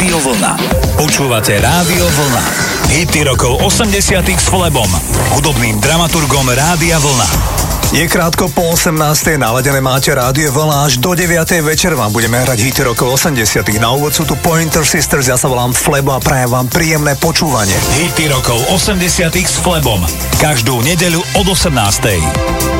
Rádio Vlna. Počúvate Rádio Vlna. Hity rokov 80 s Flebom, hudobným dramaturgom Rádia Vlna. Je krátko po 18. naladené máte rádio vlna až do 9. večer vám budeme hrať hity rokov 80. Na úvod sú tu Pointer Sisters, ja sa volám Flebo a prajem vám príjemné počúvanie. Hity rokov 80 s Flebom. Každú nedeľu od 18.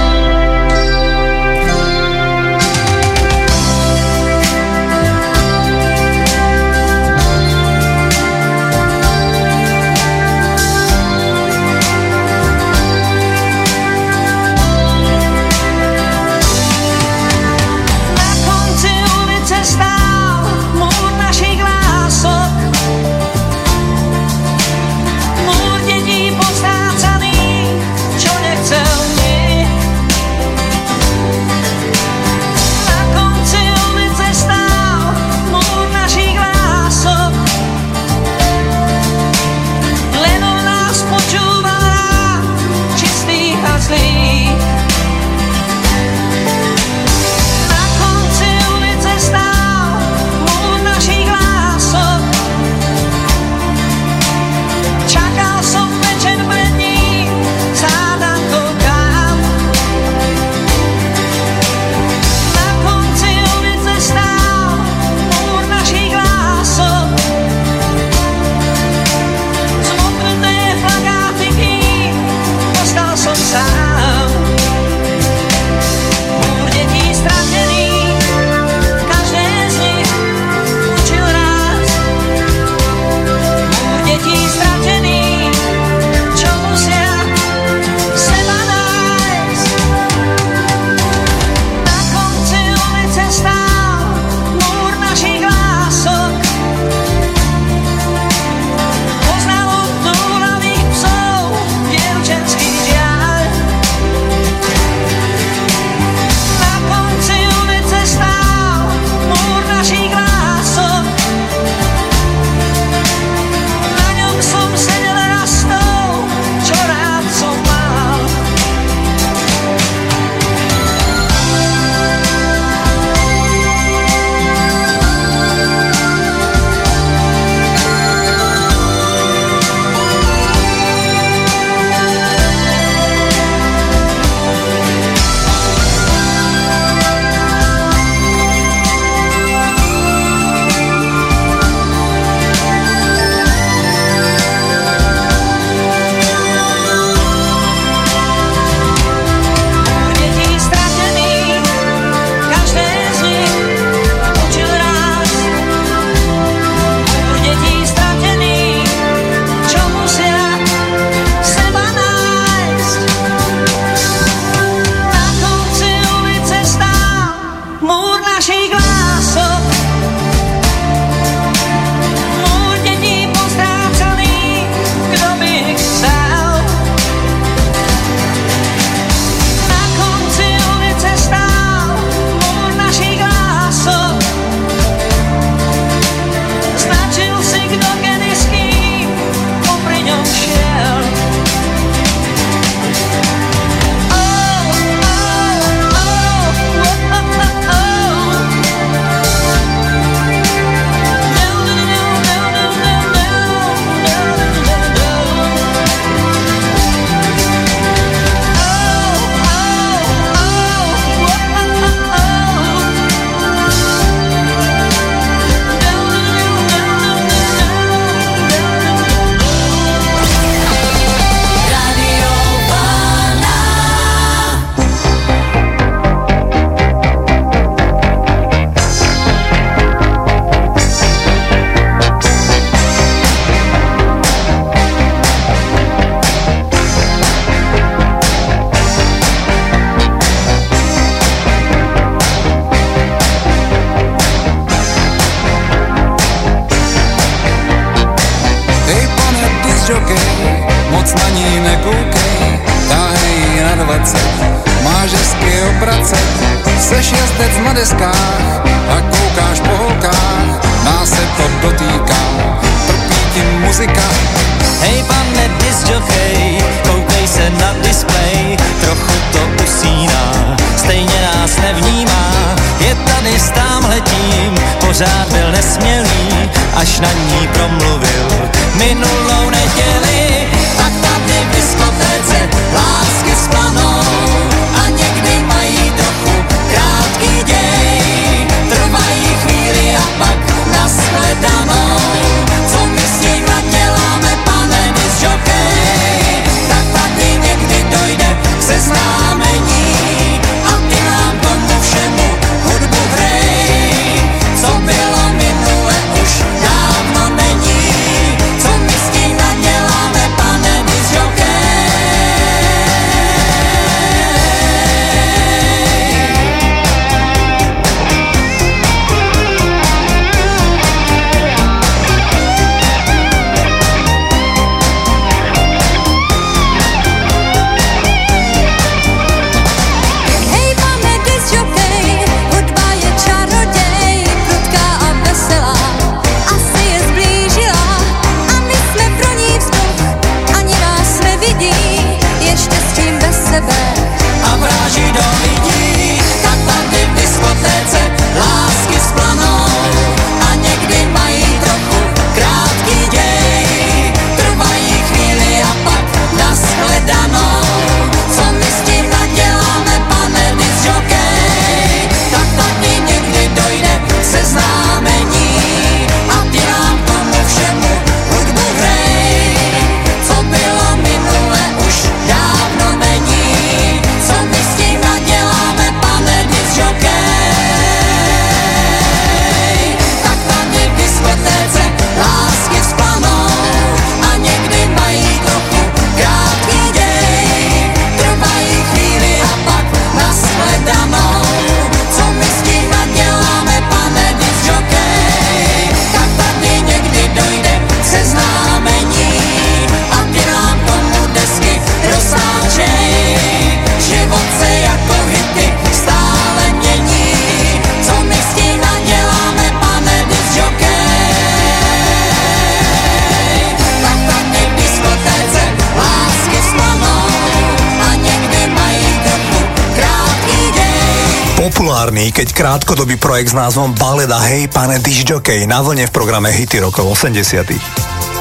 keď krátkodobý projekt s názvom Baleda Hej pane Dižďokej na vlne v programe Hity rokov 80.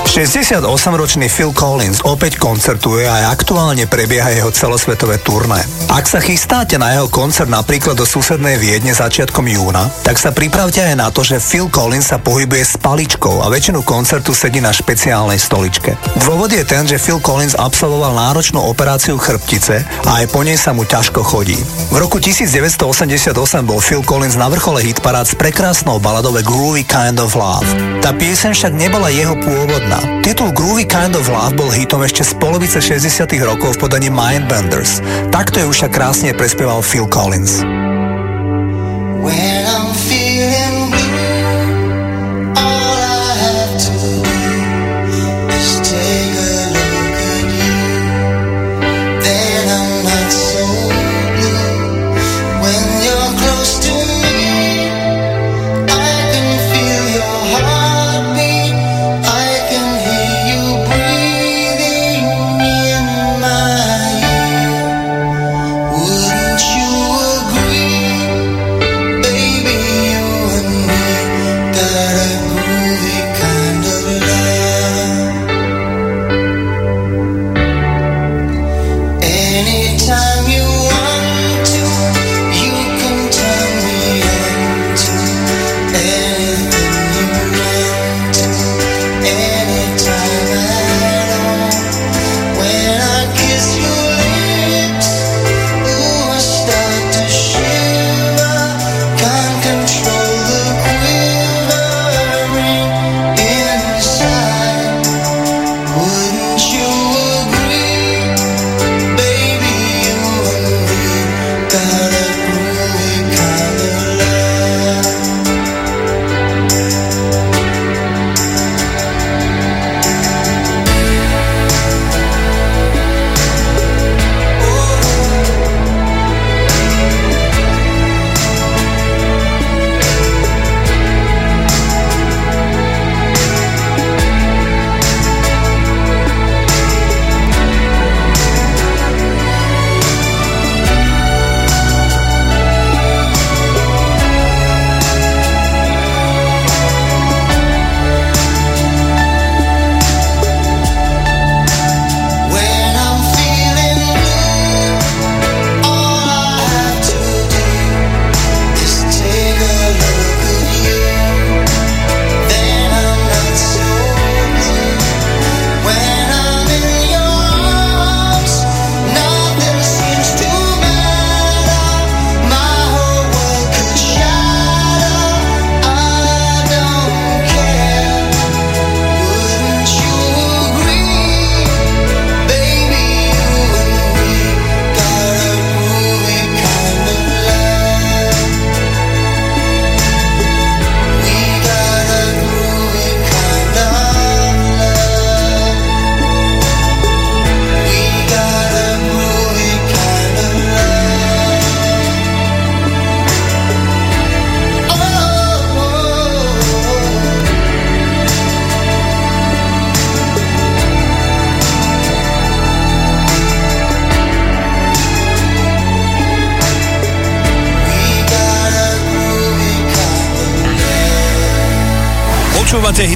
68-ročný Phil Collins opäť koncertuje a aktuálne prebieha jeho celosvetové turné. Ak sa chystáte na jeho koncert napríklad do susednej Viedne začiatkom júna, tak sa pripravte aj na to, že Phil Collins sa pohybuje s paličkou a väčšinu koncertu sedí na špeciálnej stoličke. Dôvod je ten, že Phil Collins absolvoval náročnú operáciu chrbtice a aj po nej sa mu ťažko chodí. V roku 1988 bol Phil Collins na vrchole hitparád s prekrásnou baladou Groovy Kind of Love. Tá pieseň však nebola jeho pôvodná. Titul Groovy Kind of Love bol hitom ešte z polovice 60 rokov v podaní Mindbenders. Takto ju už však krásne prespieval Phil Collins.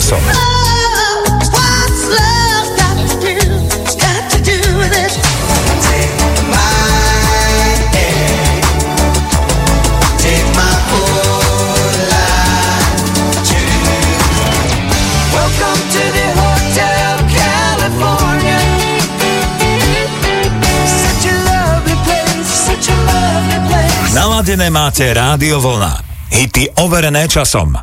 Place. Naladené máte Rádio Vlna. Hity overené časom.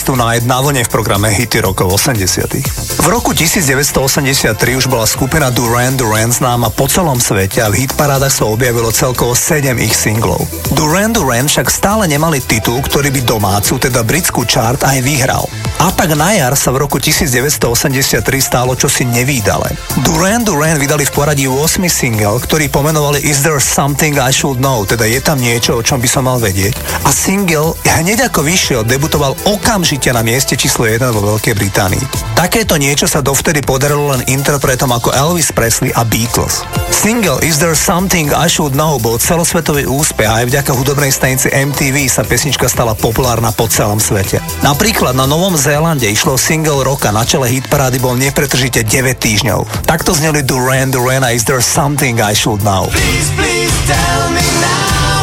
Arms Tonight na vlne v programe Hity rokov 80 V roku 1983 už bola skupina Duran Duran známa po celom svete a v hitparádach sa objavilo celkovo 7 ich singlov. Duran Duran však stále nemali titul, ktorý by domácu, teda britskú chart aj vyhral. A tak na jar sa v roku 1983 stálo čosi nevýdale. Duran Duran vydali v poradí 8 single, ktorý pomenovali Is There Something I Should Know, teda je tam niečo, o čom by som mal vedieť. A single hneď ako vyšiel, debutoval okamžite na mieste číslo 1 vo Veľkej Británii. Takéto niečo sa dovtedy podarilo len interpretom ako Elvis Presley a Beatles. Single Is There Something I Should Know bol celosvetový úspech a aj vďaka hudobnej stanici MTV sa pesnička stala populárna po celom svete. Napríklad na Novom Zélande išlo single roka, na čele hitparády bol nepretržite 9 týždňov. Takto zneli Duran Duran a Is There Something I Should Know. Please, please tell me now.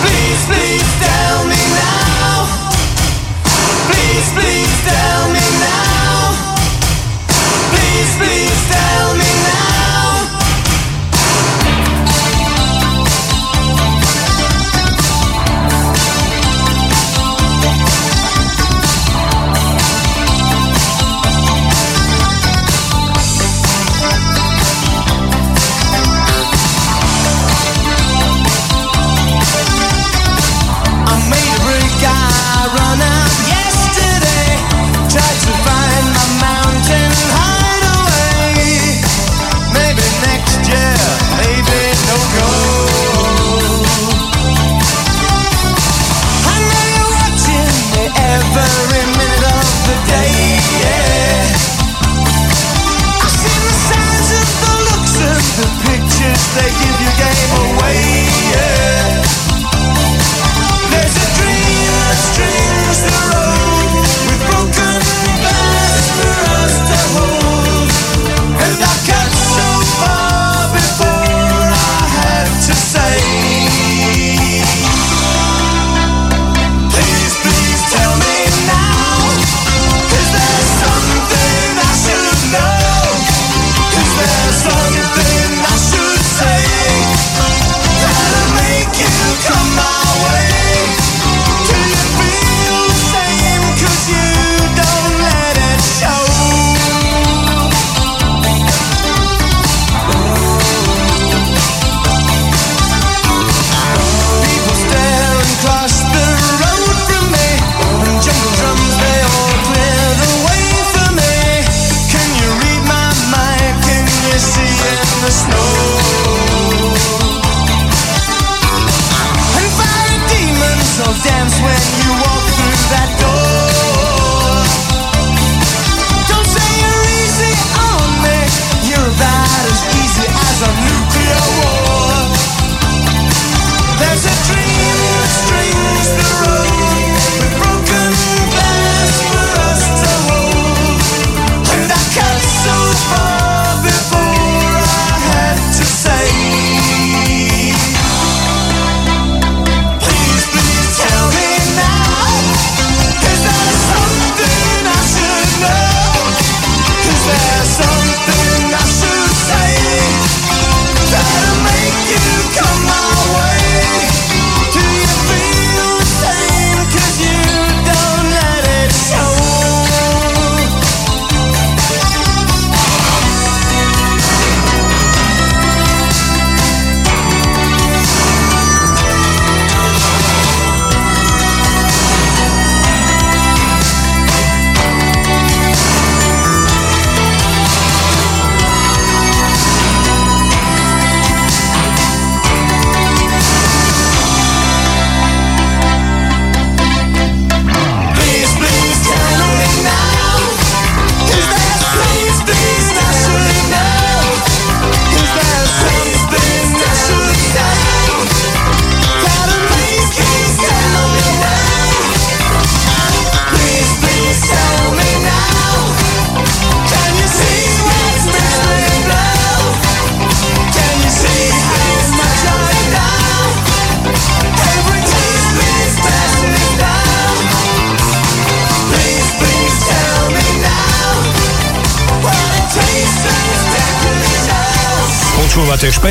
Please, please tell me now. Please, please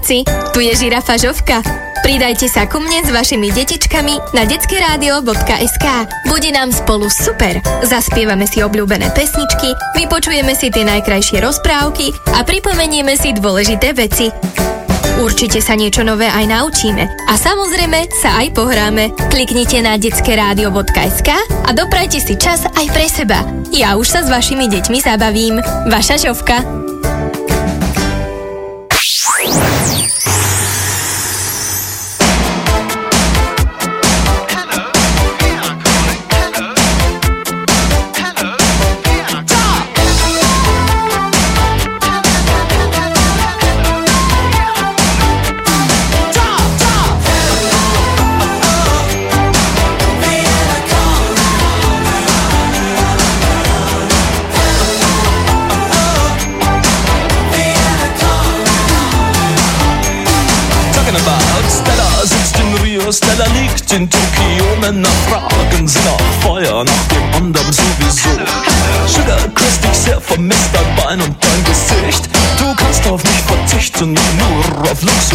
Dospeláci, tu je žirafa Žovka. Pridajte sa ku mne s vašimi detičkami na detskéradio.sk. Bude nám spolu super. Zaspievame si obľúbené pesničky, vypočujeme si tie najkrajšie rozprávky a pripomenieme si dôležité veci. Určite sa niečo nové aj naučíme. A samozrejme sa aj pohráme. Kliknite na detskéradio.sk a doprajte si čas aj pre seba. Ja už sa s vašimi deťmi zabavím. Vaša Žovka.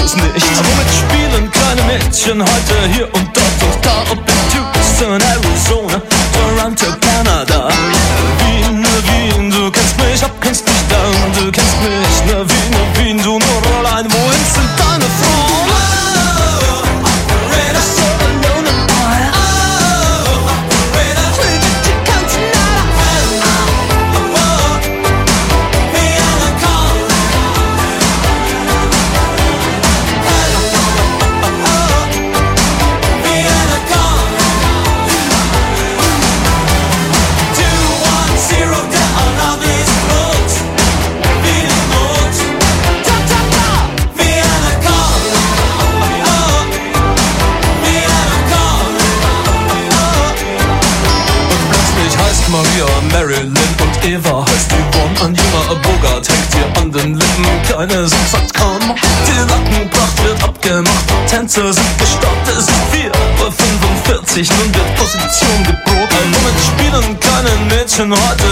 Luxus nicht. Womit spielen kleine Mädchen heute hier Keine sind sagt kaum. Die Nackenpracht wird abgemacht. Tänzer sind gestoppt. Es ist 4 Uhr 45. Nun wird Position geboten. Womit spielen keine Mädchen heute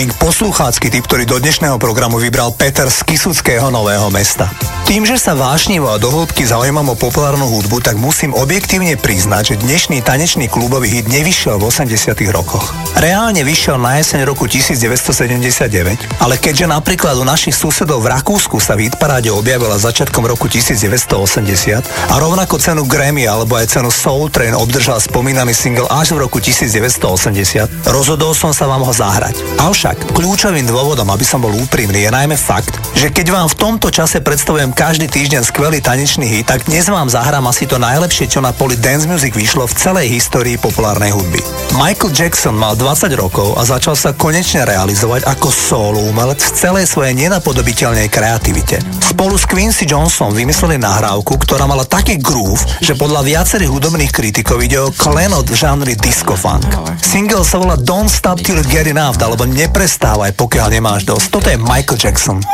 Calling, posluchácky typ, ktorý do dnešného programu vybral Peter z Kisuckého Nového mesta. Tým, že sa vášnivo a dohĺbky zaujímam o populárnu hudbu, tak musím objektívne priznať, že dnešný tanečný klubový hit nevyšiel v 80 rokoch. Reálne vyšiel na jeseň roku 1979, ale keďže napríklad u našich susedov v Rakúsku sa v objavila začiatkom roku 1980 a rovnako cenu Grammy alebo aj cenu Soul Train obdržal spomínaný single až v roku 1980, rozhodol som sa vám ho zahrať. Avšak kľúčovým dôvodom, aby som bol úprimný, je najmä fakt, že keď vám v tomto čase predstavujem každý týždeň skvelý tanečný hit, tak dnes vám zahrám asi to najlepšie, čo na poli dance music vyšlo v celej histórii populárnej hudby. Michael Jackson mal 20 rokov a začal sa konečne realizovať ako solo umelec v celej svojej nenapodobiteľnej kreativite. Spolu s Quincy Johnson vymysleli nahrávku, ktorá mala taký groove, že podľa viacerých hudobných kritikov ide o klenot v žánri disco funk. Single sa volá Don't Stop Till Get Enough, alebo neprestávaj, pokiaľ nemáš dosť. Toto je Michael Jackson.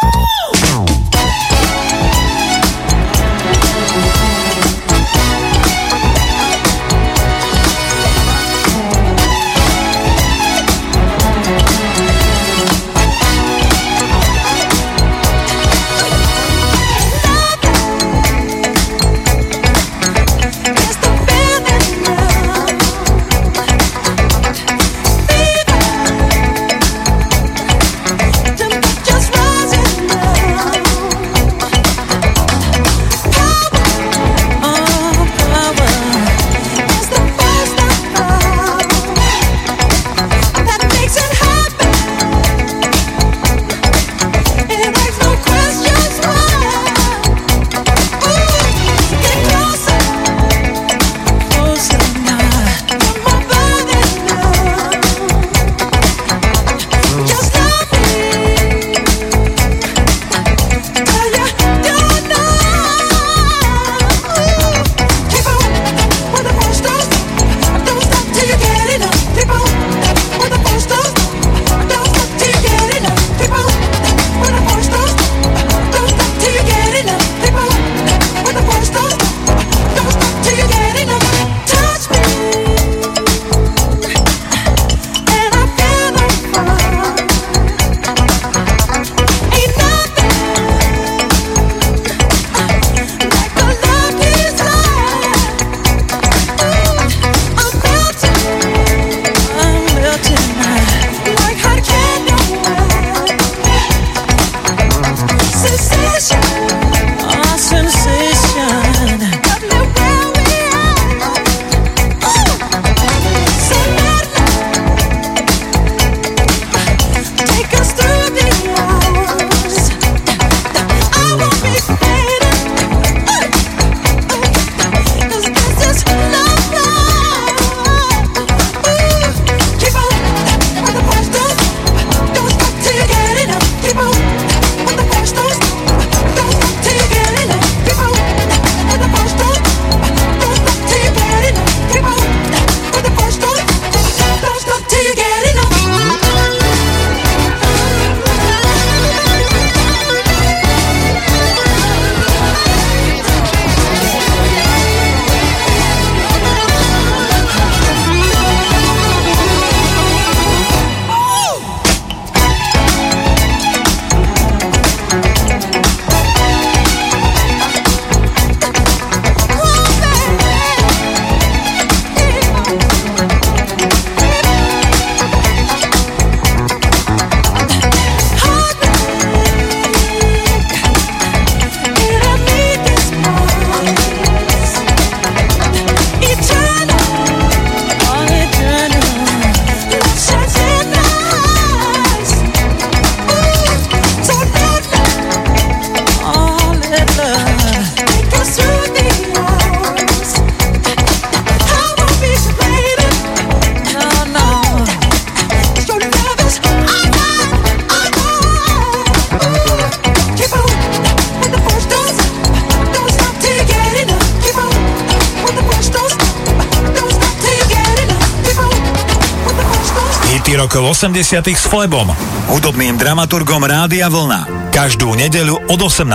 80 s Flebom, hudobným dramaturgom Rádia Vlna. Každú nedeľu od 18.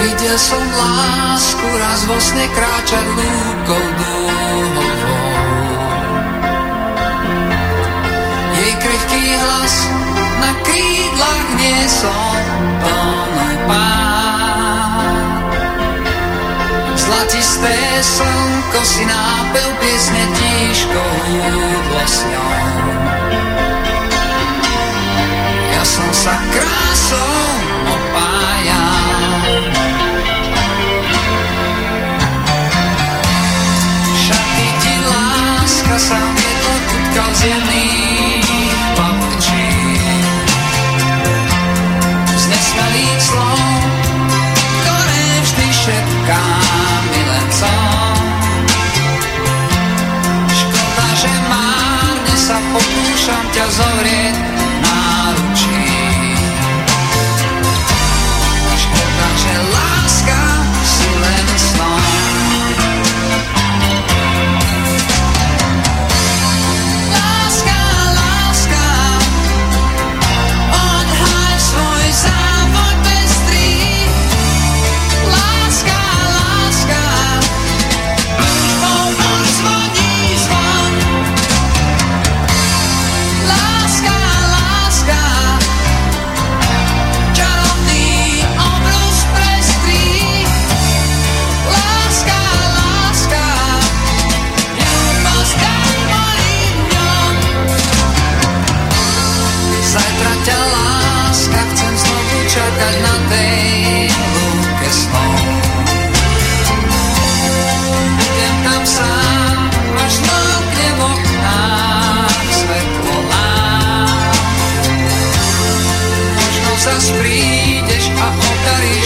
Videl som lásku raz vo sne kráčať lúkou dúhovou. Jej krehký hlas na krídlach niesol plný Zlatisté slnko si nápil piesne tížkou ňou. Ja som sa krásou opájal. Šaty ti láska sa viedlo kutkal z сказал время. A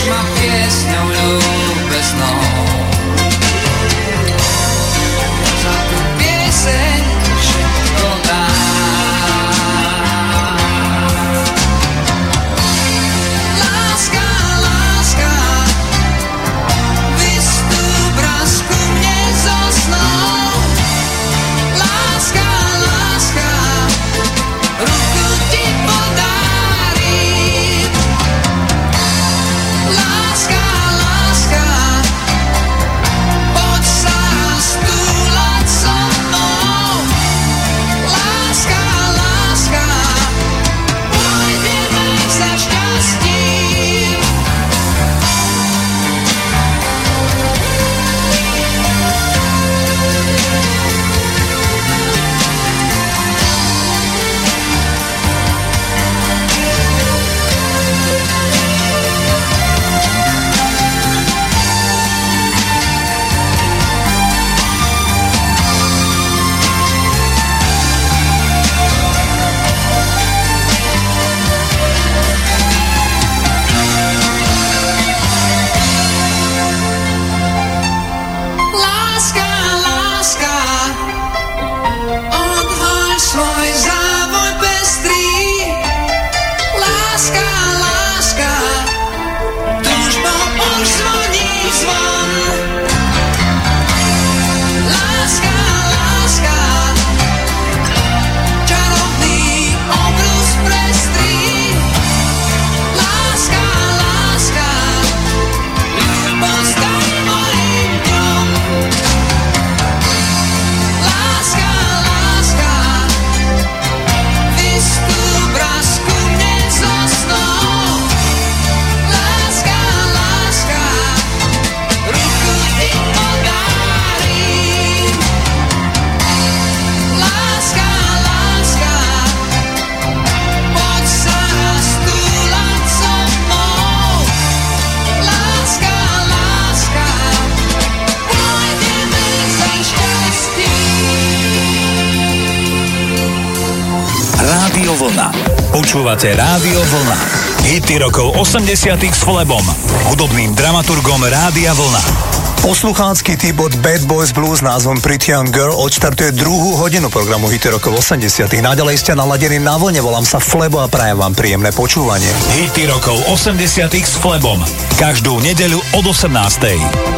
Počúvate Rádio Vlna. Hity rokov 80 s Flebom, hudobným dramaturgom Rádia Vlna. Posluchácky typ od Bad Boys Blues s názvom Pretty Young Girl odštartuje druhú hodinu programu Hity rokov 80 Naďalej ste naladení na vlne, volám sa Flebo a prajem vám príjemné počúvanie. Hity rokov 80 s Flebom. Každú nedeľu od 18.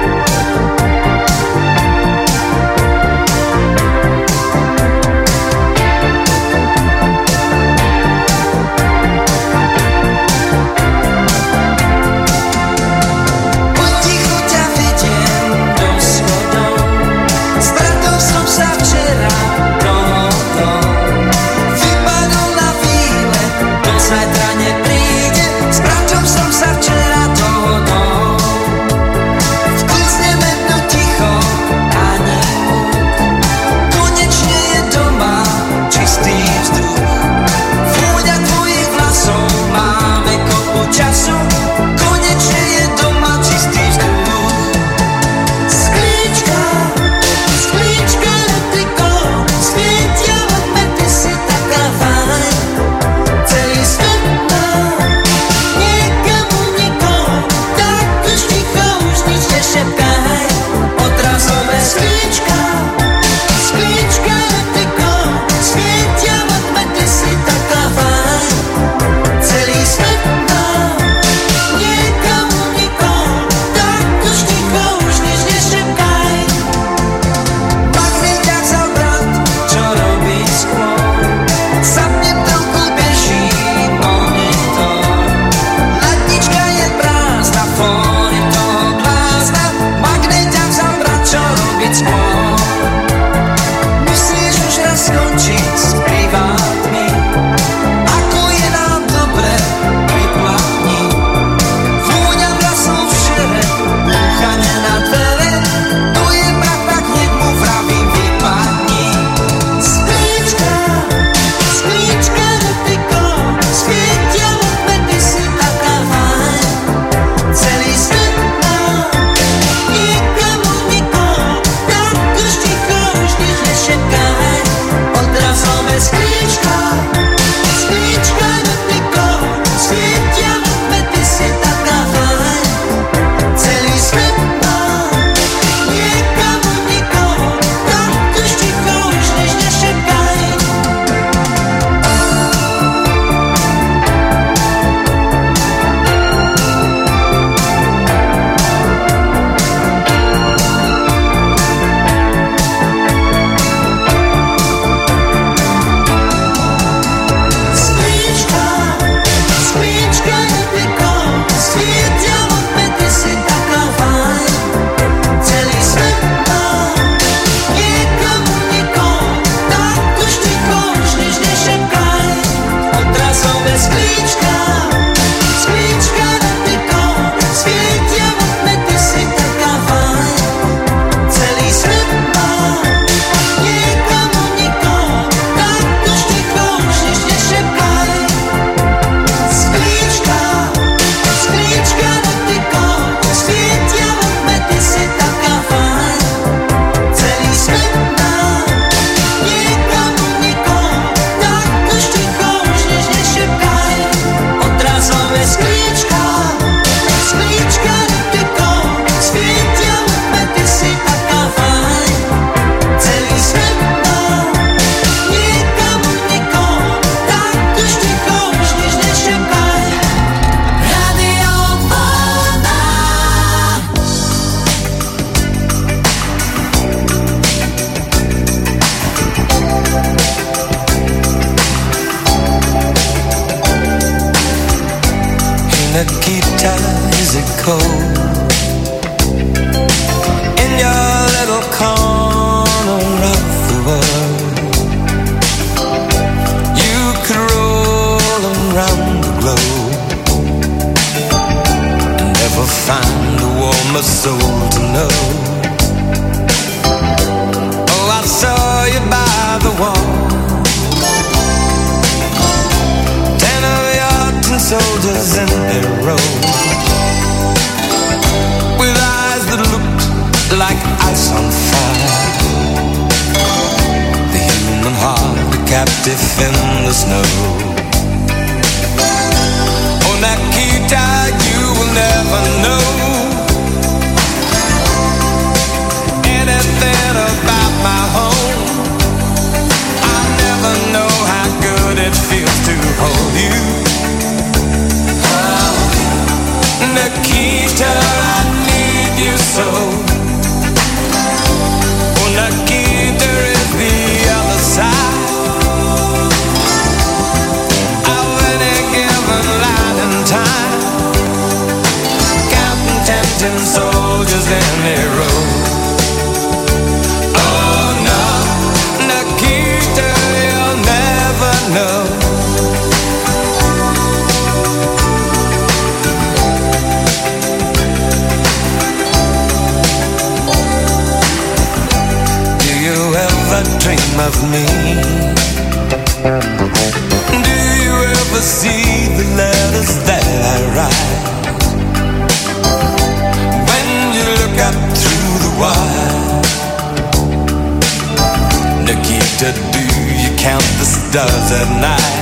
to do You count the stars at night?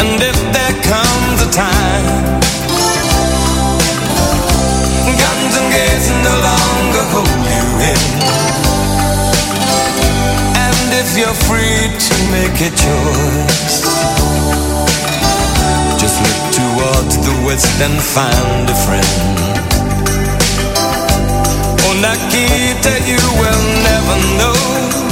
And if there comes a time Guns and gates no longer hold you in. And if you're free to make a choice Just look towards the west and find a friend. Oh, you will never know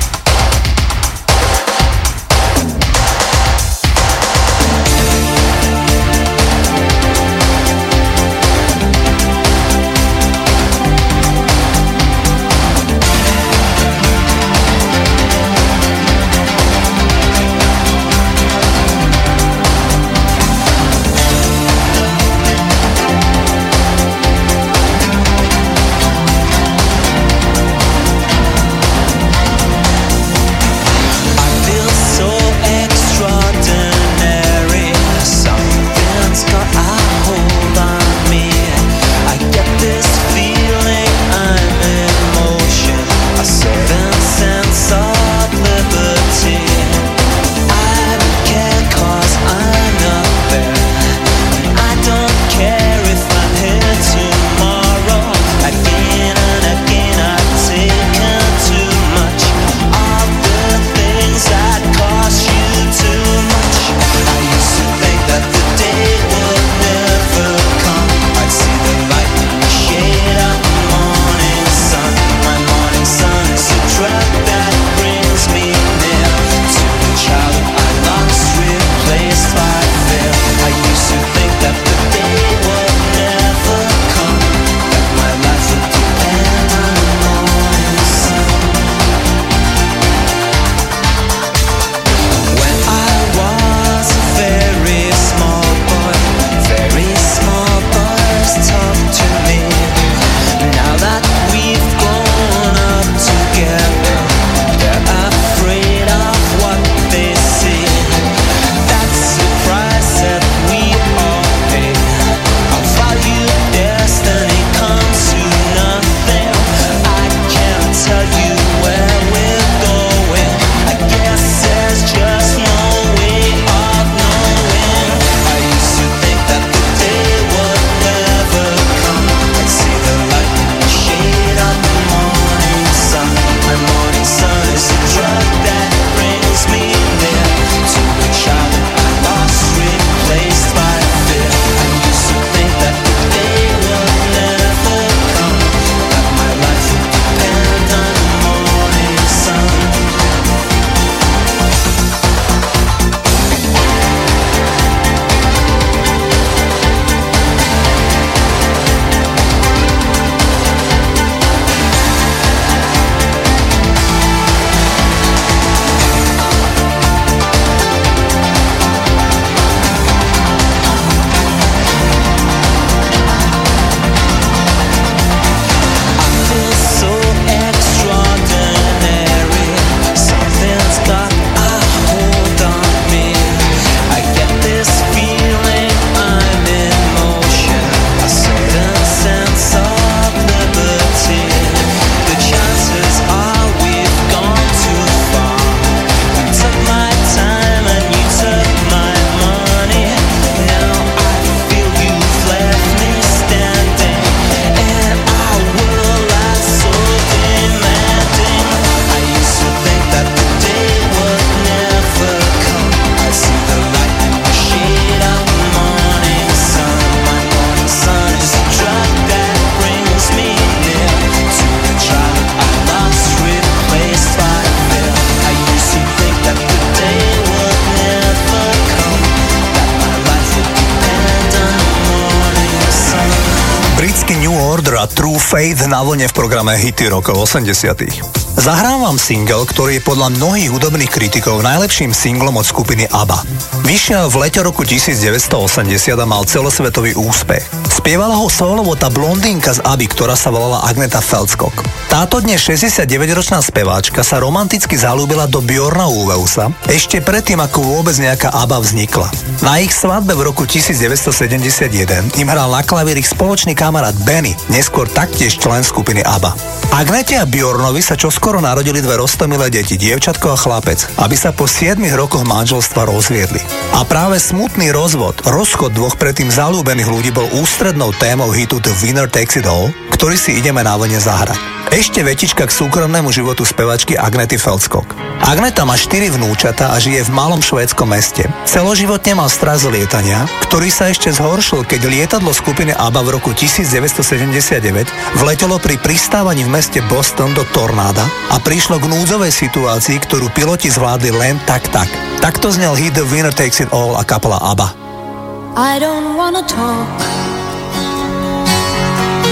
Na vlne v programe Hity rokov 80 Zahrám vám single, ktorý je podľa mnohých hudobných kritikov najlepším singlom od skupiny ABBA. Vyšiel v lete roku 1980 a mal celosvetový úspech. Spievala ho solovo tá blondínka z ABBY, ktorá sa volala Agneta Feldskog. Táto dnes 69-ročná speváčka sa romanticky zalúbila do Bjorna Ulveusa ešte predtým, ako vôbec nejaká ABBA vznikla. Na ich svadbe v roku 1971 im hral na klavír ich spoločný kamarát Benny, neskôr taktiež člen skupiny ABBA. Agnete a Bjornovi sa čoskoro narodili dve roztomilé deti, dievčatko a chlapec, aby sa po 7 rokoch manželstva rozviedli. A práve smutný rozvod, rozchod dvoch predtým zalúbených ľudí bol ústrednou témou hitu The Winner Takes It All, ktorý si ideme na vlne zahrať. Ešte vetička k súkromnému životu spevačky Agnety Feldskog. Agneta má 4 vnúčata a žije v malom švédskom meste. Celoživotne mal strach z lietania, ktorý sa ešte zhoršil, keď lietadlo skupiny ABBA v roku 1979 vletelo pri pristávaní v meste Boston do tornáda a prišlo k núdzovej situácii, ktorú piloti zvládli len tak tak. Takto znel hit The Winner Takes It All a kapela ABBA. I don't wanna talk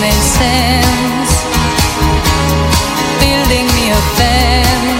made sense, building me a fence,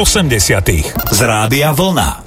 80. z Rádia Vlna.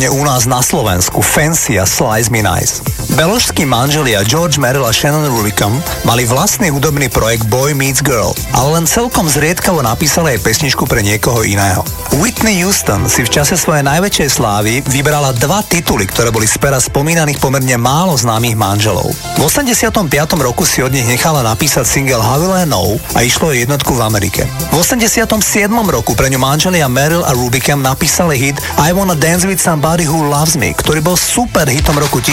Aktuálne u nás na Slovensku, Fancy a Slice Me Nice. Beložskí manželia George Merrill a Shannon Rubicam mali vlastný hudobný projekt Boy Meets Girl, ale len celkom zriedkavo napísali aj pesničku pre niekoho iného. Whitney Houston si v čase svojej najväčšej slávy vybrala dva tituly, ktoré boli z pera spomínaných pomerne málo známych manželov. V 85. roku si od nich nechala napísať single I Know a išlo o jednotku v Amerike. V 87. roku pre ňu manželia Merrill a Rubicam napísali hit I Wanna Dance With Somebody Who Loves Me, ktorý bol super hitom roku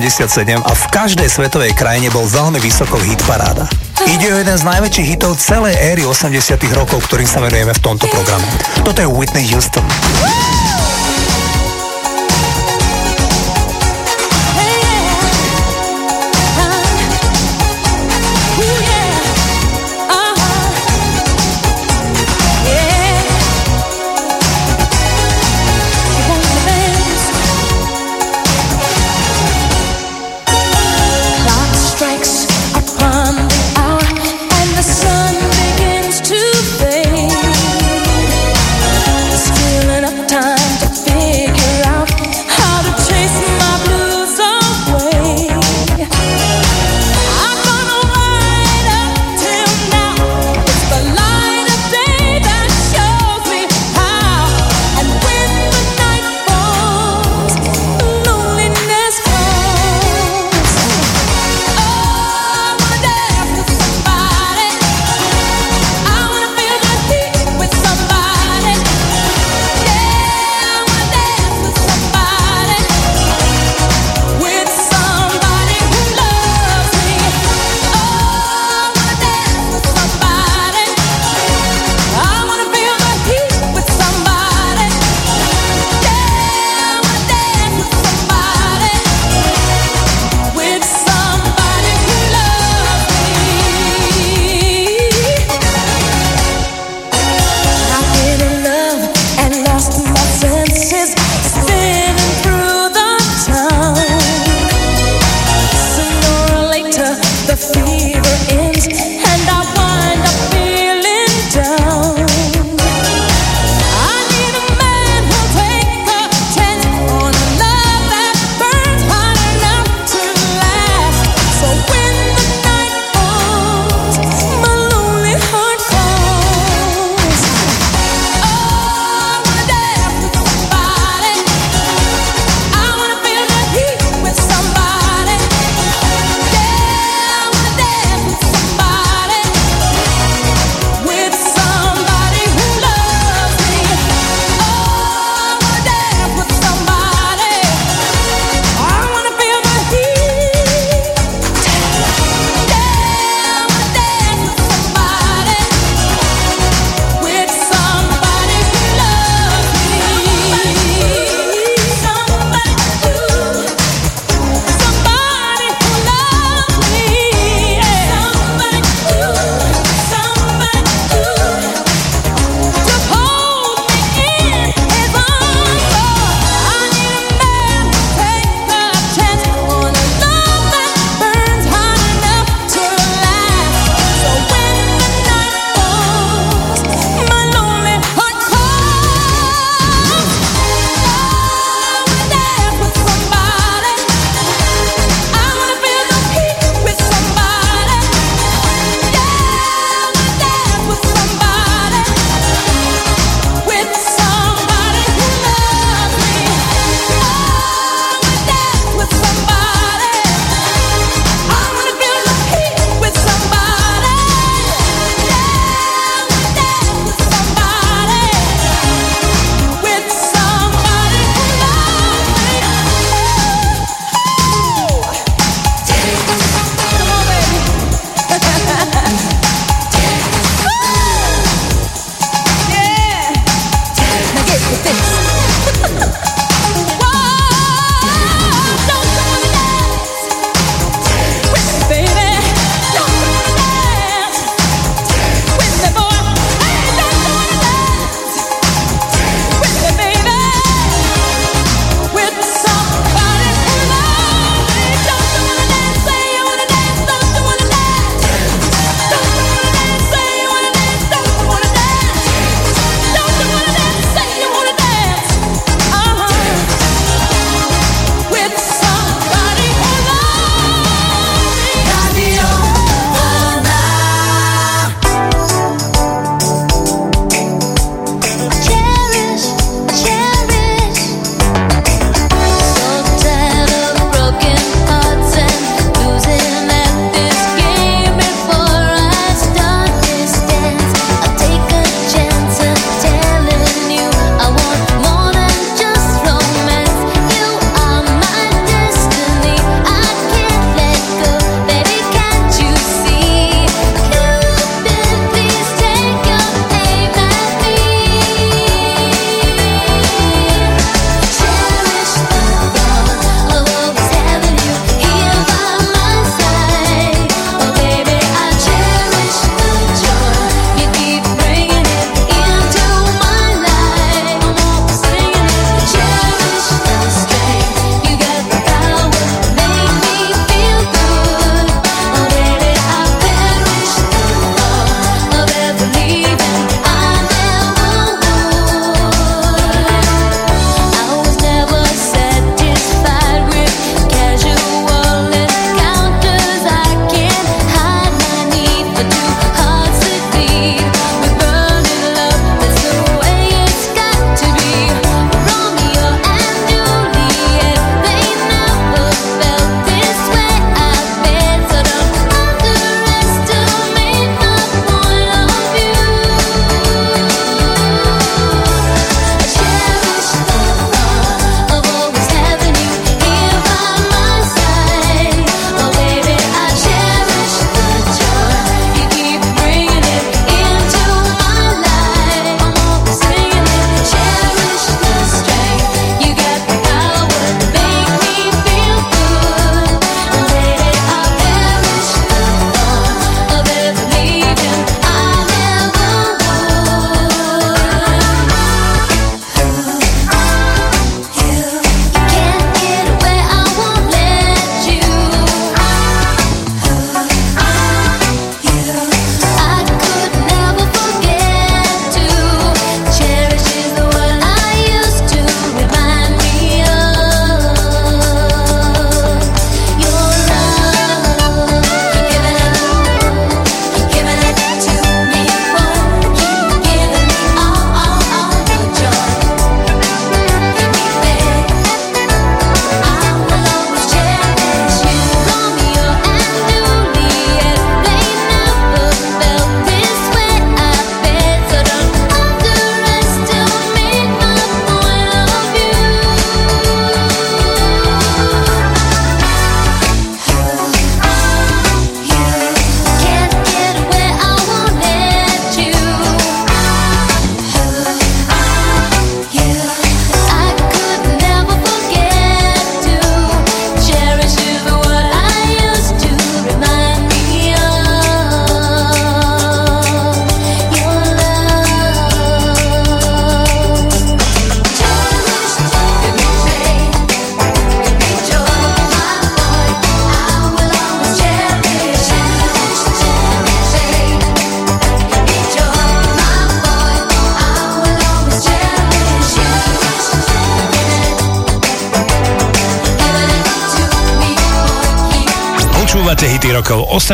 1987 a v každej svetovej krajine bol veľmi vysoko v hitparáda. Ide o jeden z najväčších hitov celej éry 80 rokov, ktorým sa venujeme v tomto programe. Toto je Whitney Houston.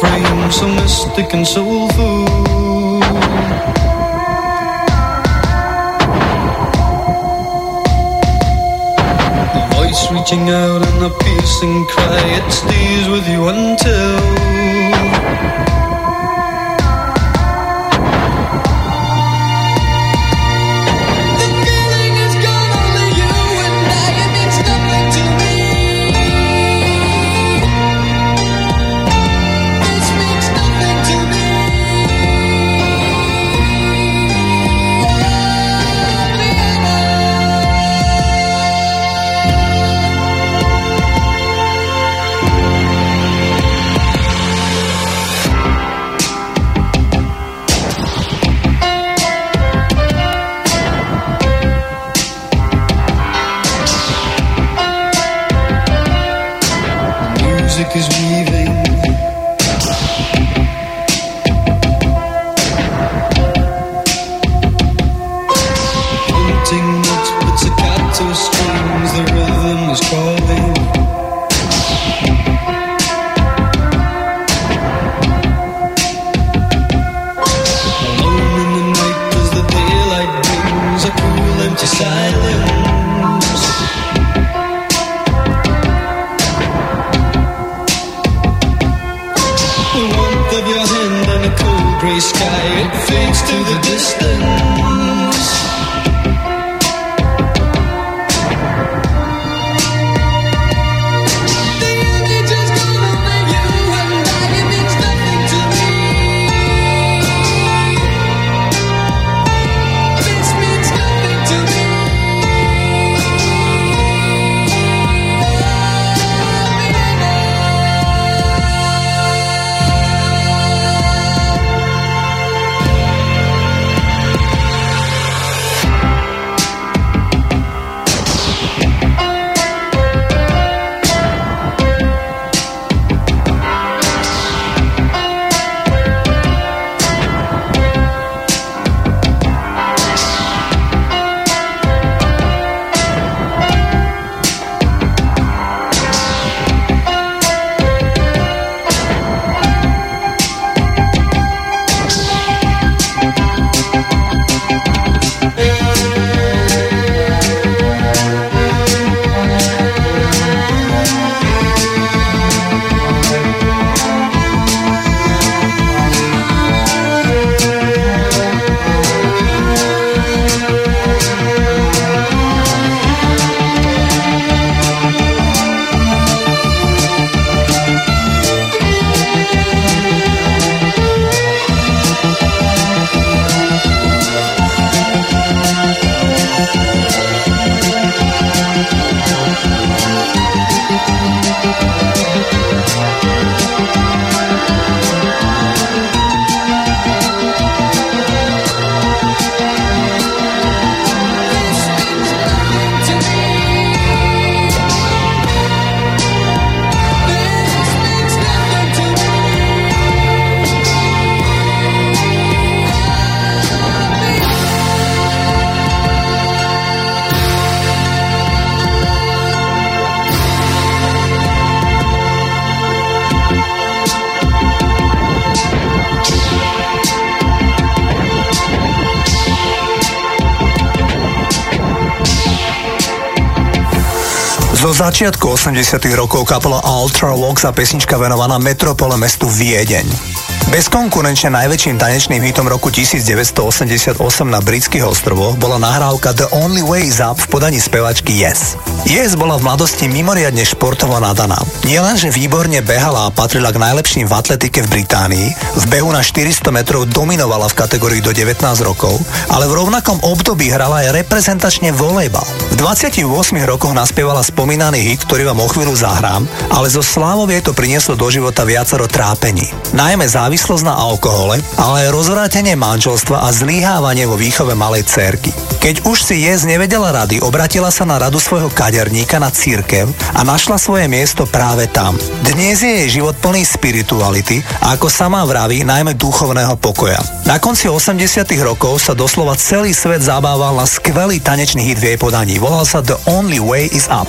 frame, so mystic and soulful. A voice reaching out in a piercing cry, it stays with you until. začiatku 80 rokov kapela Ultravox a pesnička venovaná metropole mestu Viedeň. Bezkonkurenčne najväčším tanečným hitom roku 1988 na britských ostrovoch bola nahrávka The Only Way Up v podaní spevačky Yes. Yes bola v mladosti mimoriadne športovo nadaná. Nielen, že výborne behala a patrila k najlepším v atletike v Británii, v behu na 400 metrov dominovala v kategórii do 19 rokov, ale v rovnakom období hrala aj reprezentačne volejbal. V 28 rokoch naspievala spomínaný hit, ktorý vám o chvíľu zahrám, ale zo slávov jej to prinieslo do života viacero trápení. Najmä závislosť na alkohole, ale aj rozvrátenie manželstva a zlíhávanie vo výchove malej cerky. Keď už si Jez nevedela rady, obratila sa na radu svojho kaderníka na církev a našla svoje miesto práve tam. Dnes je jej život plný spirituality a ako sama vraví, najmä duchovného pokoja. Na konci 80 rokov sa doslova celý svet zabával na skvelý tanečný hit v jej podaní. Volal sa The Only Way Is Up.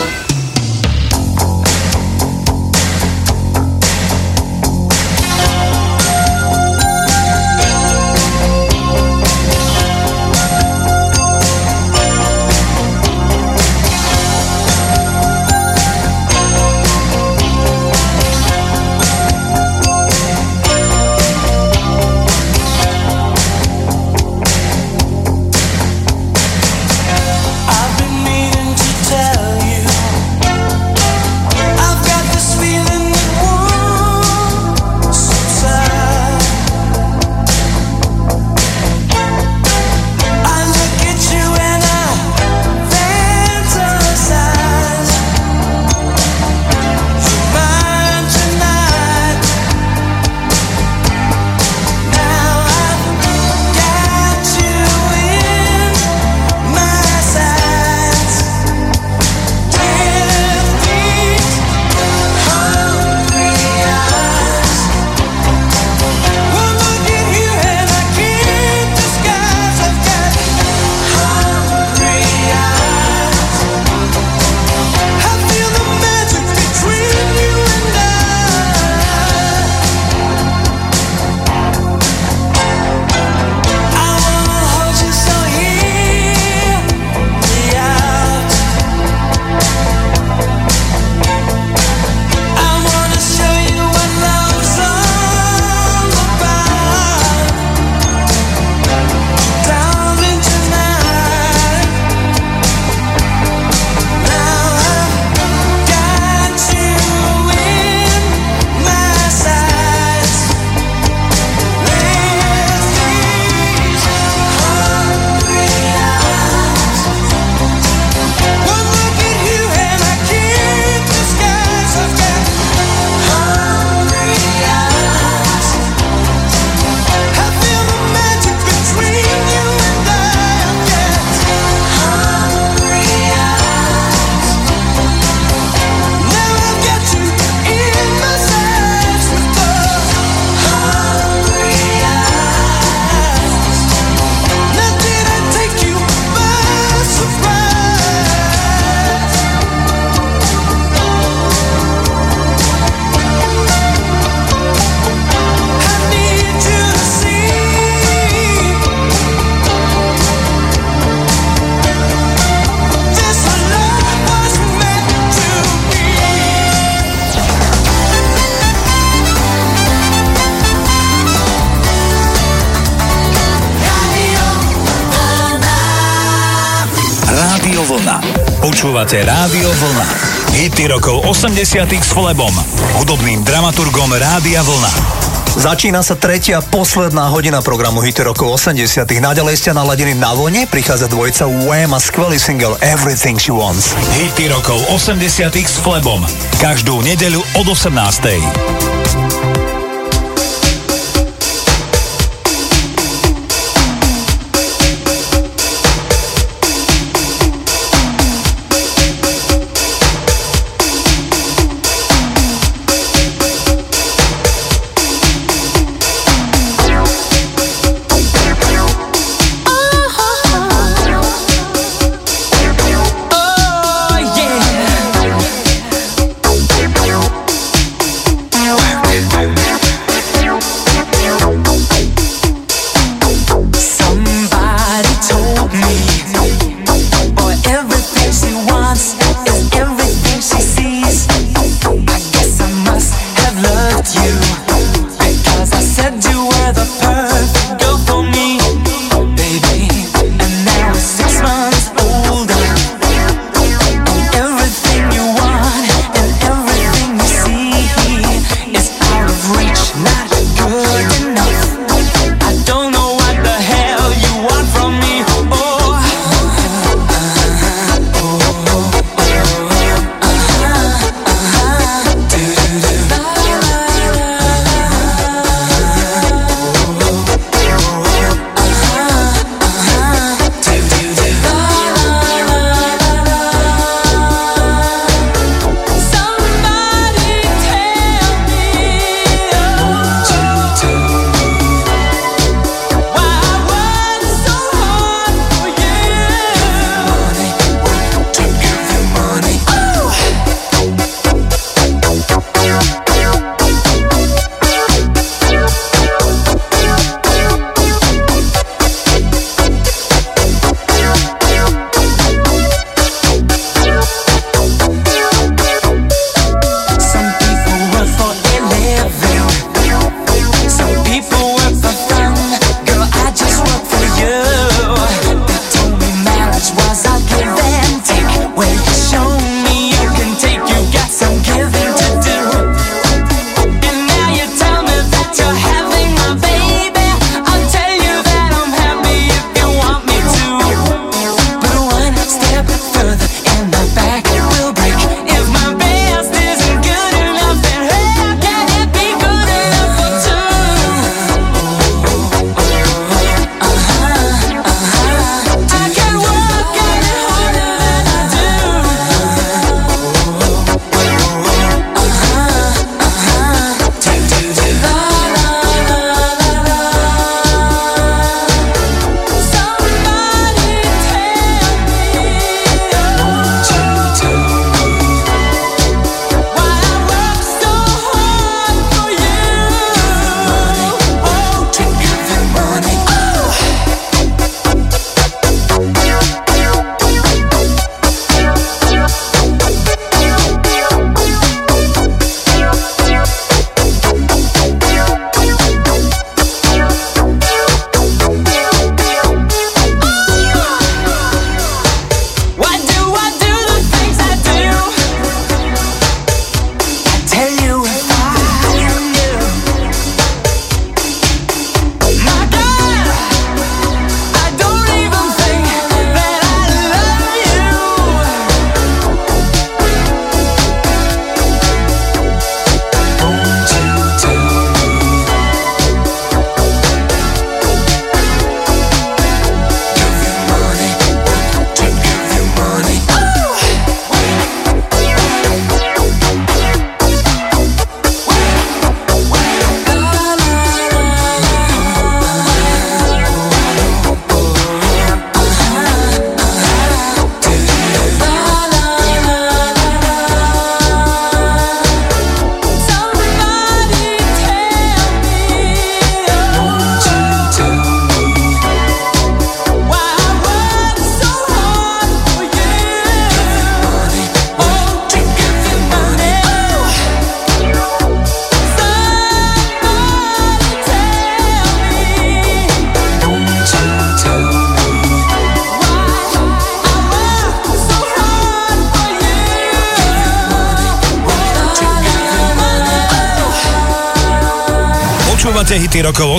80 s Flebom, hudobným dramaturgom Rádia Vlna. Začína sa tretia posledná hodina programu Hity rokov 80 Naďalej ste naladení na vlne, prichádza dvojica Wham a skvelý single Everything She Wants. Hity rokov 80 s Flebom. Každú nedeľu od 18.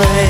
made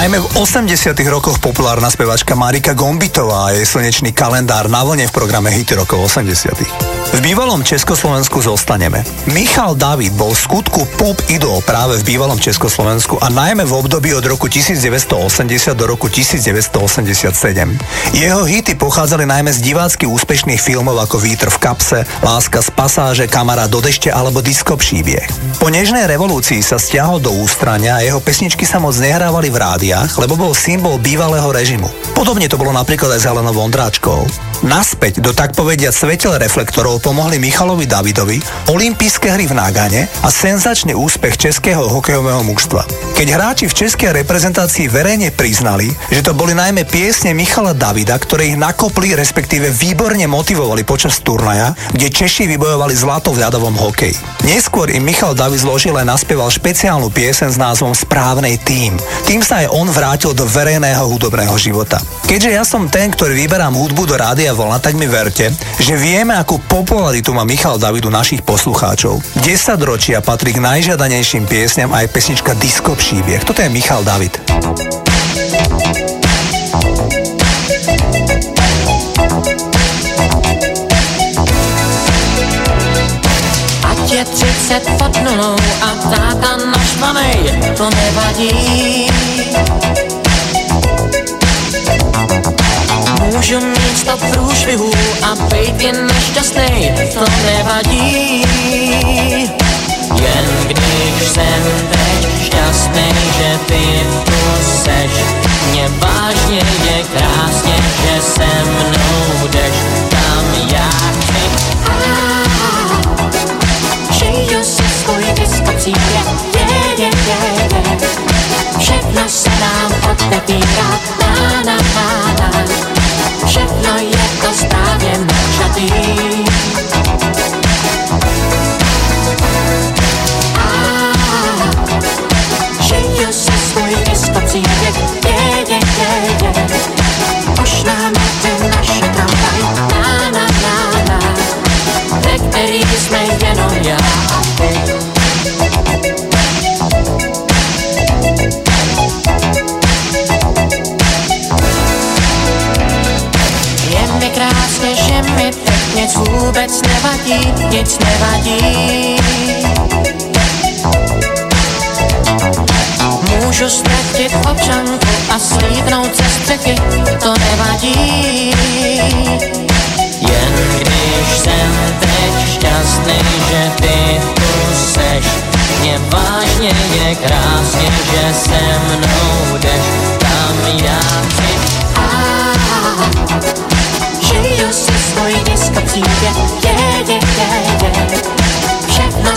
Najmä v 80 rokoch populárna spevačka Marika Gombitová a jej slnečný kalendár na vlne v programe Hity rokov 80 V bývalom Československu zostaneme. Michal David bol v skutku pop idol práve v bývalom Československu a najmä v období od roku 1980 do roku 1987. Jeho hity pochádzali najmä z divácky úspešných filmov ako Vítr v kapse, Láska z pasáže, Kamara do dešte alebo Disko příběh. Po nežnej revolúcii sa stiahol do ústrania a jeho pesničky sa moc nehrávali v rádiách, lebo bol symbol bývalého režimu. Podobne to bolo napríklad aj s Helenou Vondráčkou. Naspäť do tak povedia svetel reflektorov pomohli Michalovi Davidovi, olympijské hry v Nágane a senzačný úspech českého hokejového mužstva. Keď hráči v českej reprezentácii verejne priznali, že to boli najmä piesne Michala Davida, ktoré ich nakopli, respektíve výborne motivovali počas turnaja, kde Češi vybojovali zlato v ľadovom hokeji. Neskôr im Michal David zložil a naspieval špeciálnu piesen s názvom Správnej tým. Tým sa aj on vrátil do verejného hudobného života. Keďže ja som ten, ktorý vyberám hudbu do rádia Vlna, tak mi verte, že vieme, akú popularitu má Michal David u našich poslucháčov. 10 ročia patrí k najžiadanejším piesňam aj pesnička Disco příběh. Toto je Michal David. Je 30 pod nulou a táta naštvanej, to nevadí. Můžu mít sto průšvihů a být jen nešťastnej, to nevadí. Jen když jsem teď šťastnej, že ty tu seš, mě vážně je krásně, že se mnou jdeš tam já chci. Žiju si svůj disco příběh, je, je, je, je. Všechno se nám otevírá, na, na, na, na. Všechno je to správně načatý. Teď nic vůbec nevadí, nic nevadí. Můžu ztratit občanku a slídnout ze střechy, to nevadí. Jen když jsem teď šťastný, že ty tu seš, mě vážně je krásně, že se mnou jdeš, tam já chci. Si svůj diskotřídě, je, je, je, je. Všechno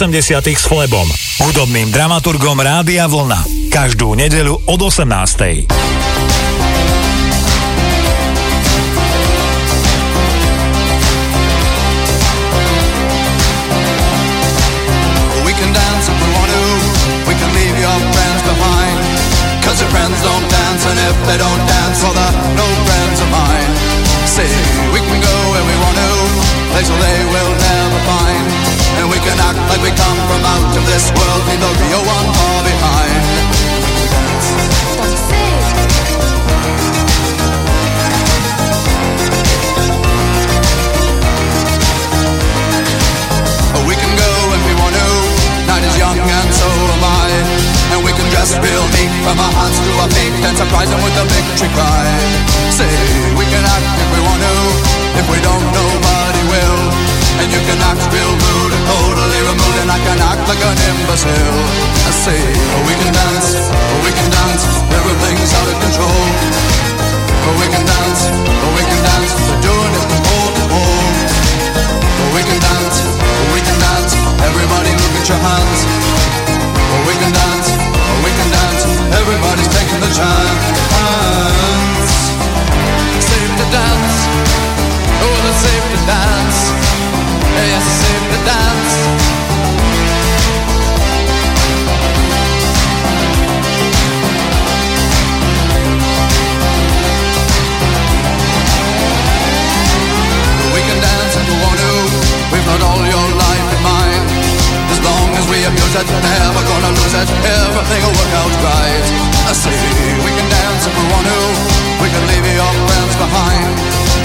80 s Flebom, hudobným dramaturgom Rádia Vlna. Každú nedeľu od 18. they don't myself. I say, oh, we can dance, oh, we can dance. Everything's out of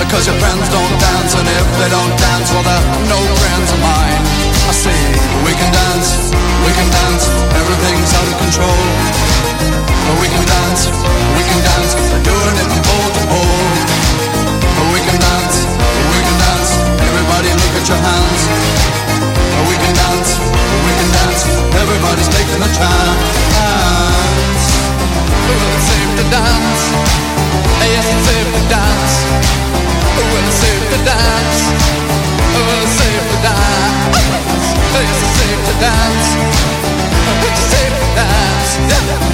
Because your friends don't dance And if they don't dance Well, they're no friends of mine. I say, we can dance We can dance Everything's out of control. We can dance We can dance We're doing it from pole to pole. We can dance We can dance Everybody look at your hands. We can dance We can dance Everybody's taking a chance. Ooh, it's safe to dance? Yes, it's safe to dance? Oh, it's safe to dance. It's safe to dance. It's safe to dance. Yeah.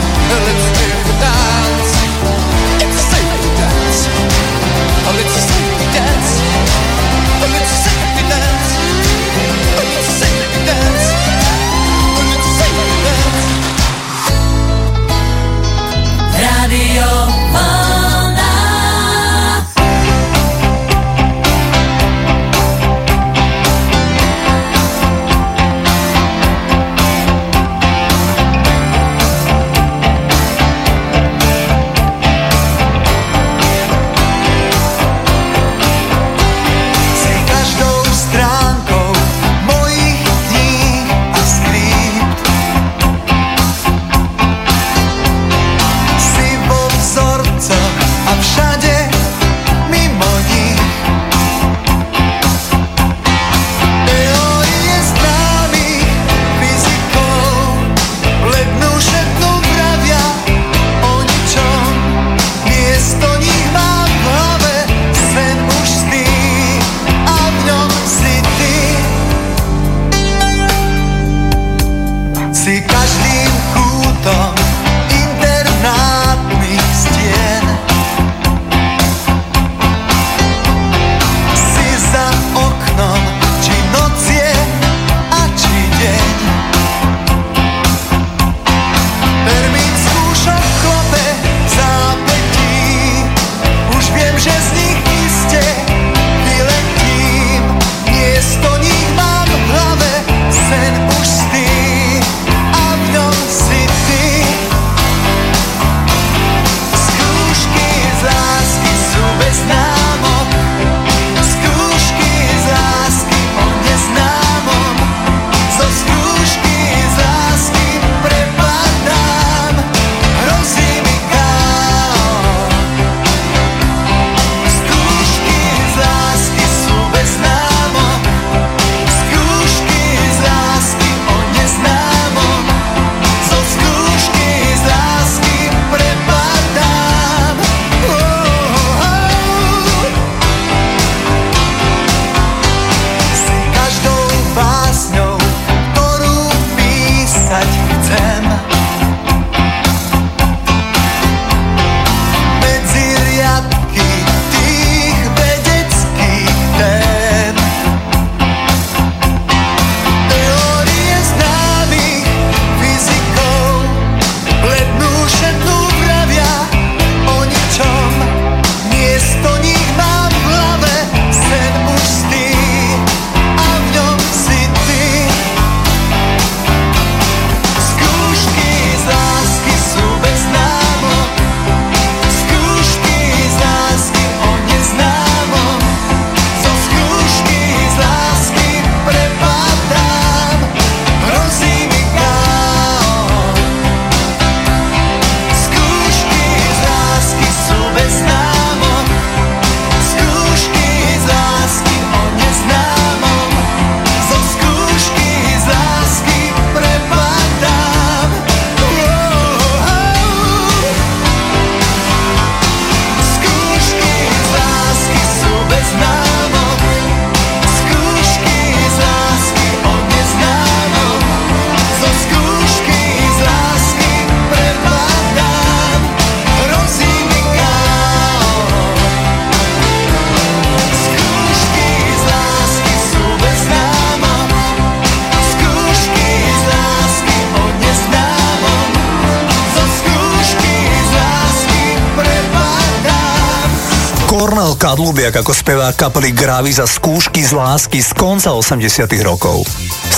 Kadlubiak ako spevák kapely Gravy za skúšky z lásky z konca 80 rokov.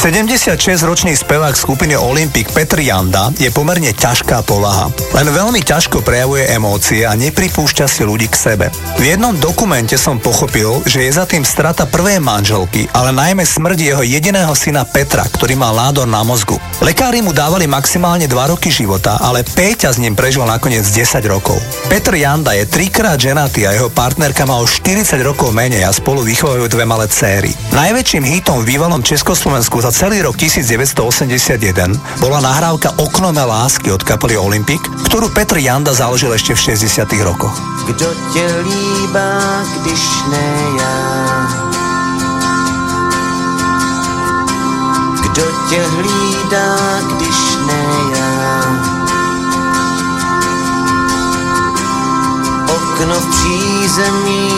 76-ročný spevák skupiny Olympic Petr Janda je pomerne ťažká povaha. Len veľmi ťažko prejavuje emócie a nepripúšťa si ľudí k sebe. V jednom dokumente som pochopil, že je za tým strata prvej manželky, ale najmä smrť jeho jediného syna Petra, ktorý mal nádor na mozgu. Lekári mu dávali maximálne 2 roky života, ale Péťa s ním prežil nakoniec 10 rokov. Petr Janda je trikrát ženatý a jeho partnerka má o 40 rokov menej a spolu vychovajú dve malé céry. Najväčším hitom v bývalom Československu za celý rok 1981 bola nahrávka Oknome lásky od kapely Olympic, ktorú Petr Janda založil ešte v 60 rokoch. Kdo tě líbá, když ne já? Kdo tě hlídá, když ne já? Okno v přízemí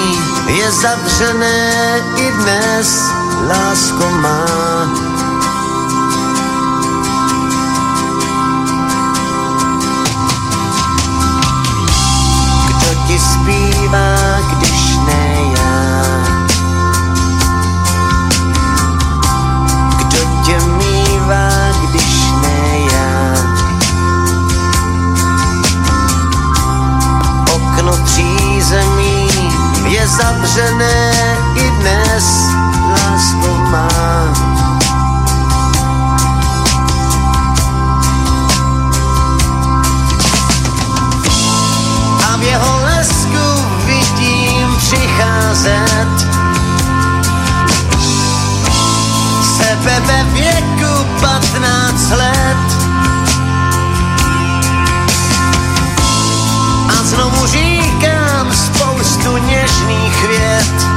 je zavřené i dnes, lásko má. night.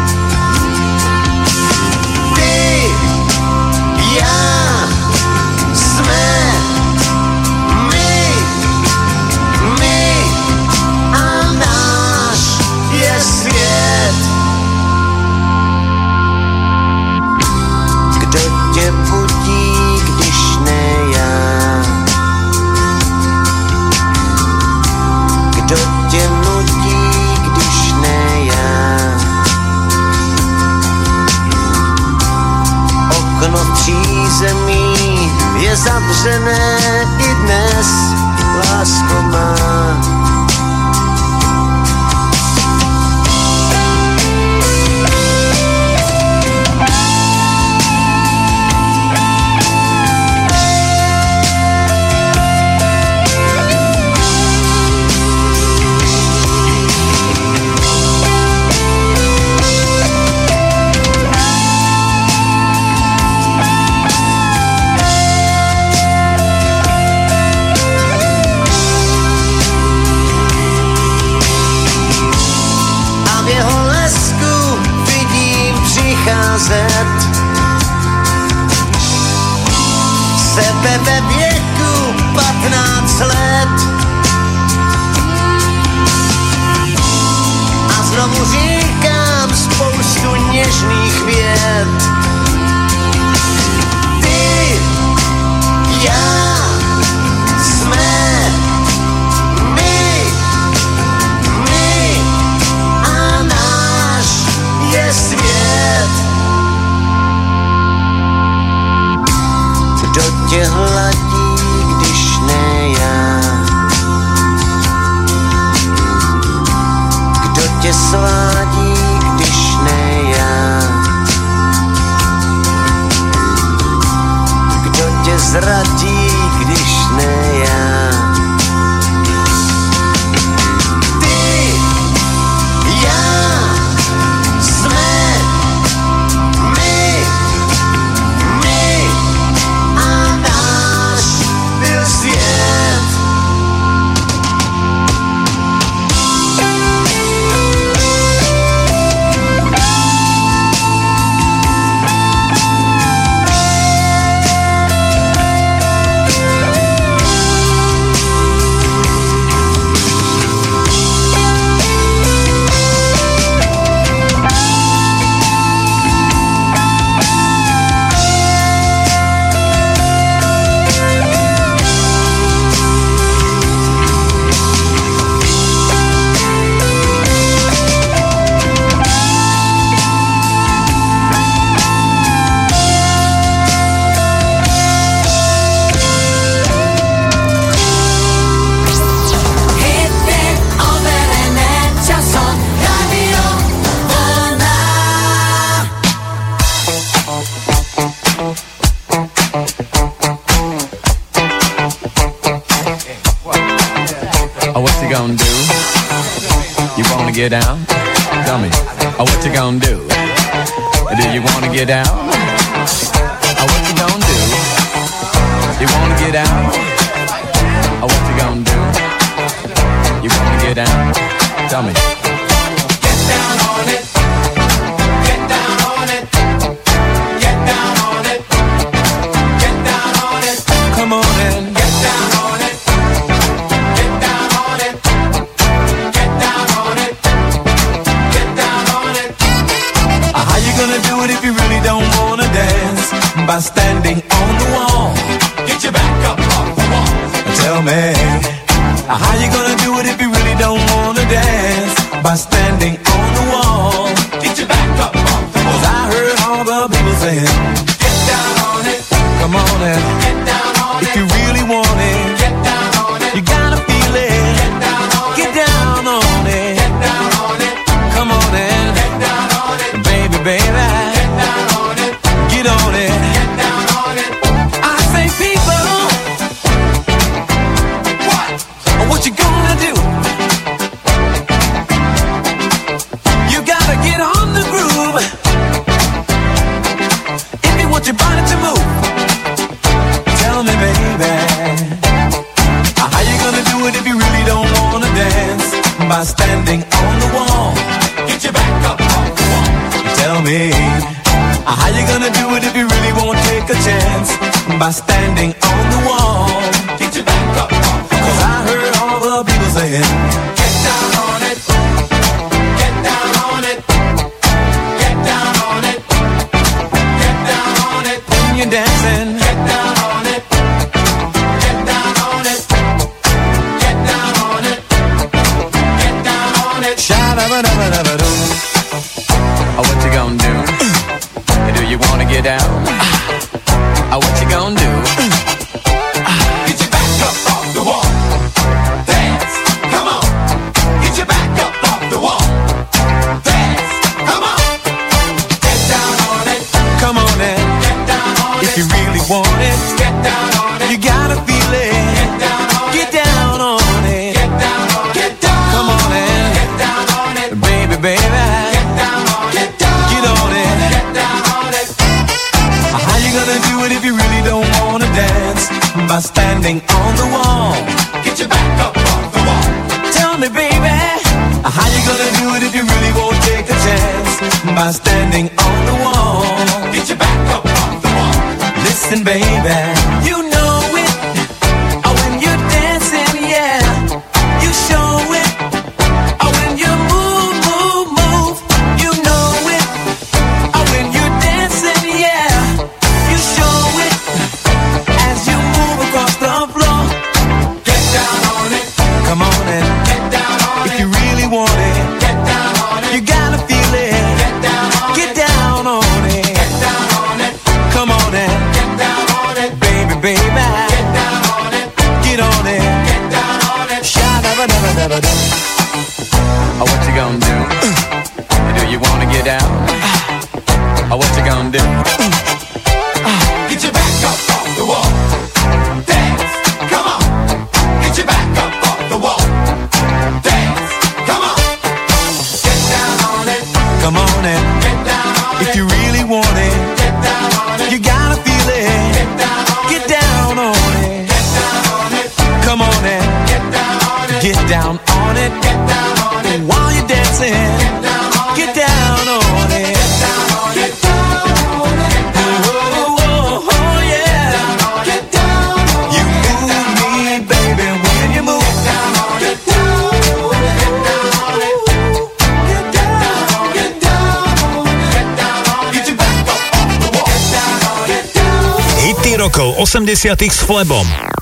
90. s Flebom.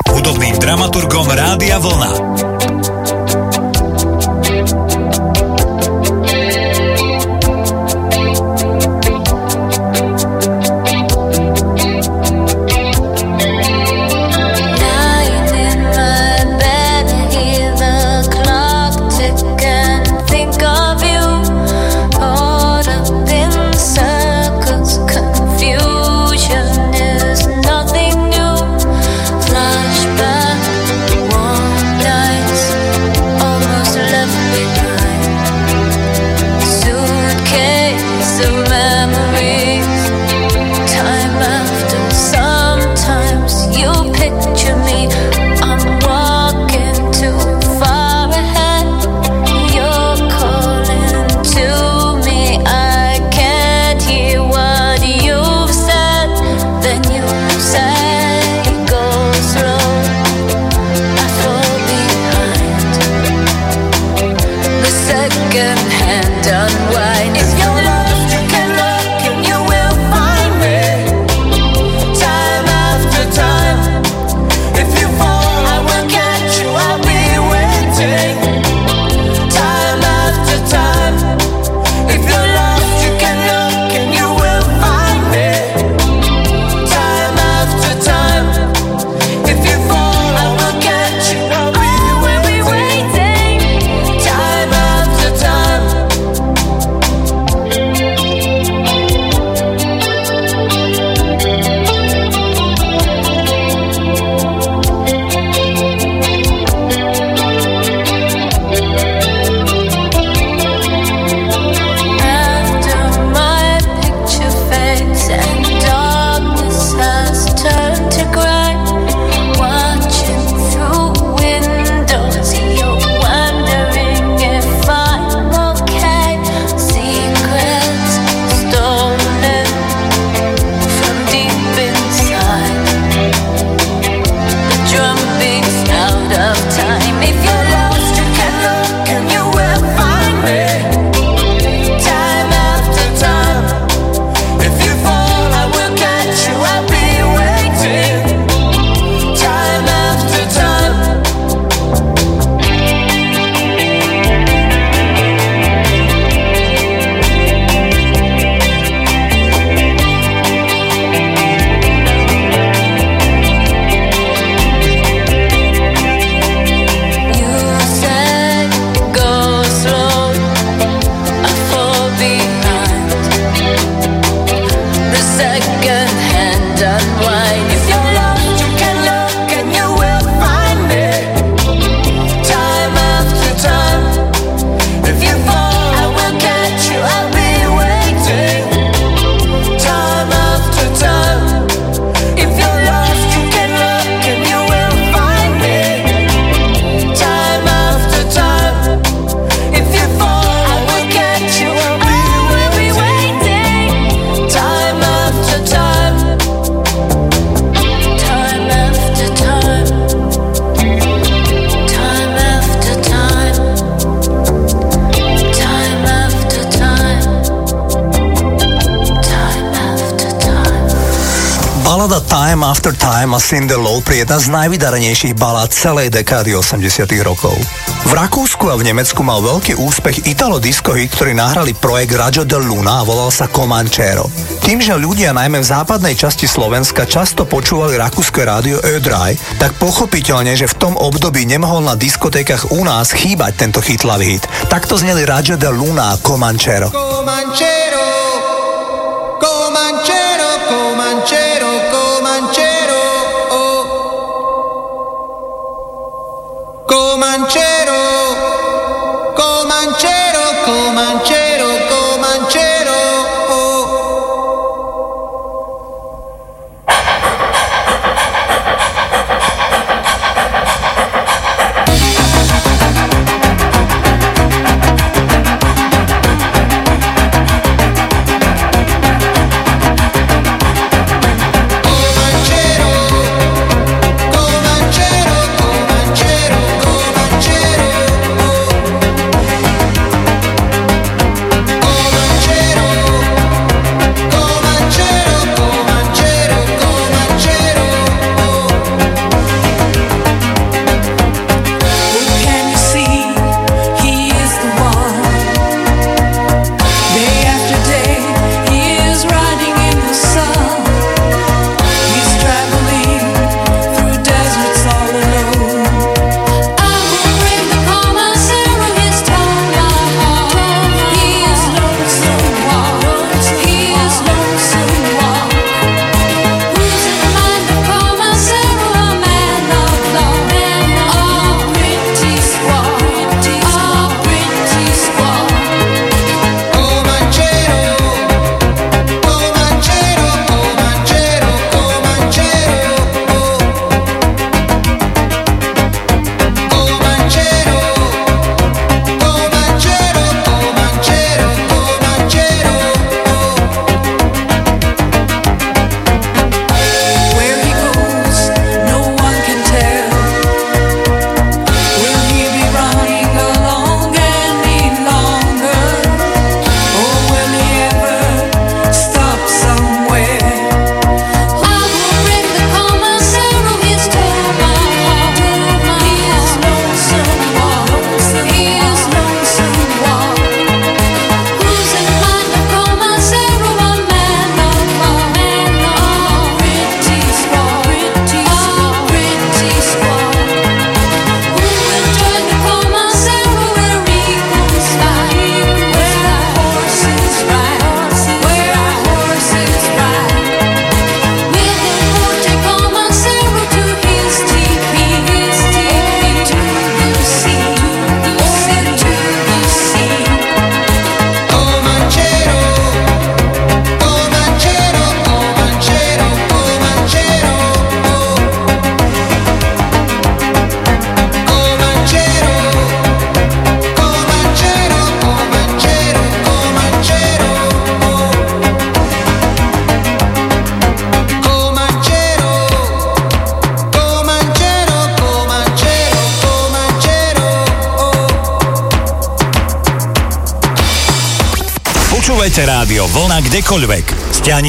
jedna z najvydarenejších balát celej dekády 80 rokov. V Rakúsku a v Nemecku mal veľký úspech Italo Disco hit, ktorý nahrali projekt Radio de Luna a volal sa Comanchero. Tým, že ľudia najmä v západnej časti Slovenska často počúvali rakúske rádio e Ödraj, tak pochopiteľne, že v tom období nemohol na diskotékach u nás chýbať tento chytlavý hit. Takto zneli Radio de Luna a Comanchero. Comanchero, Comanchero, Comanchero.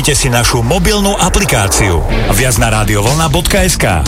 Stiahnite si našu mobilnú aplikáciu. Viac na radiovolna.sk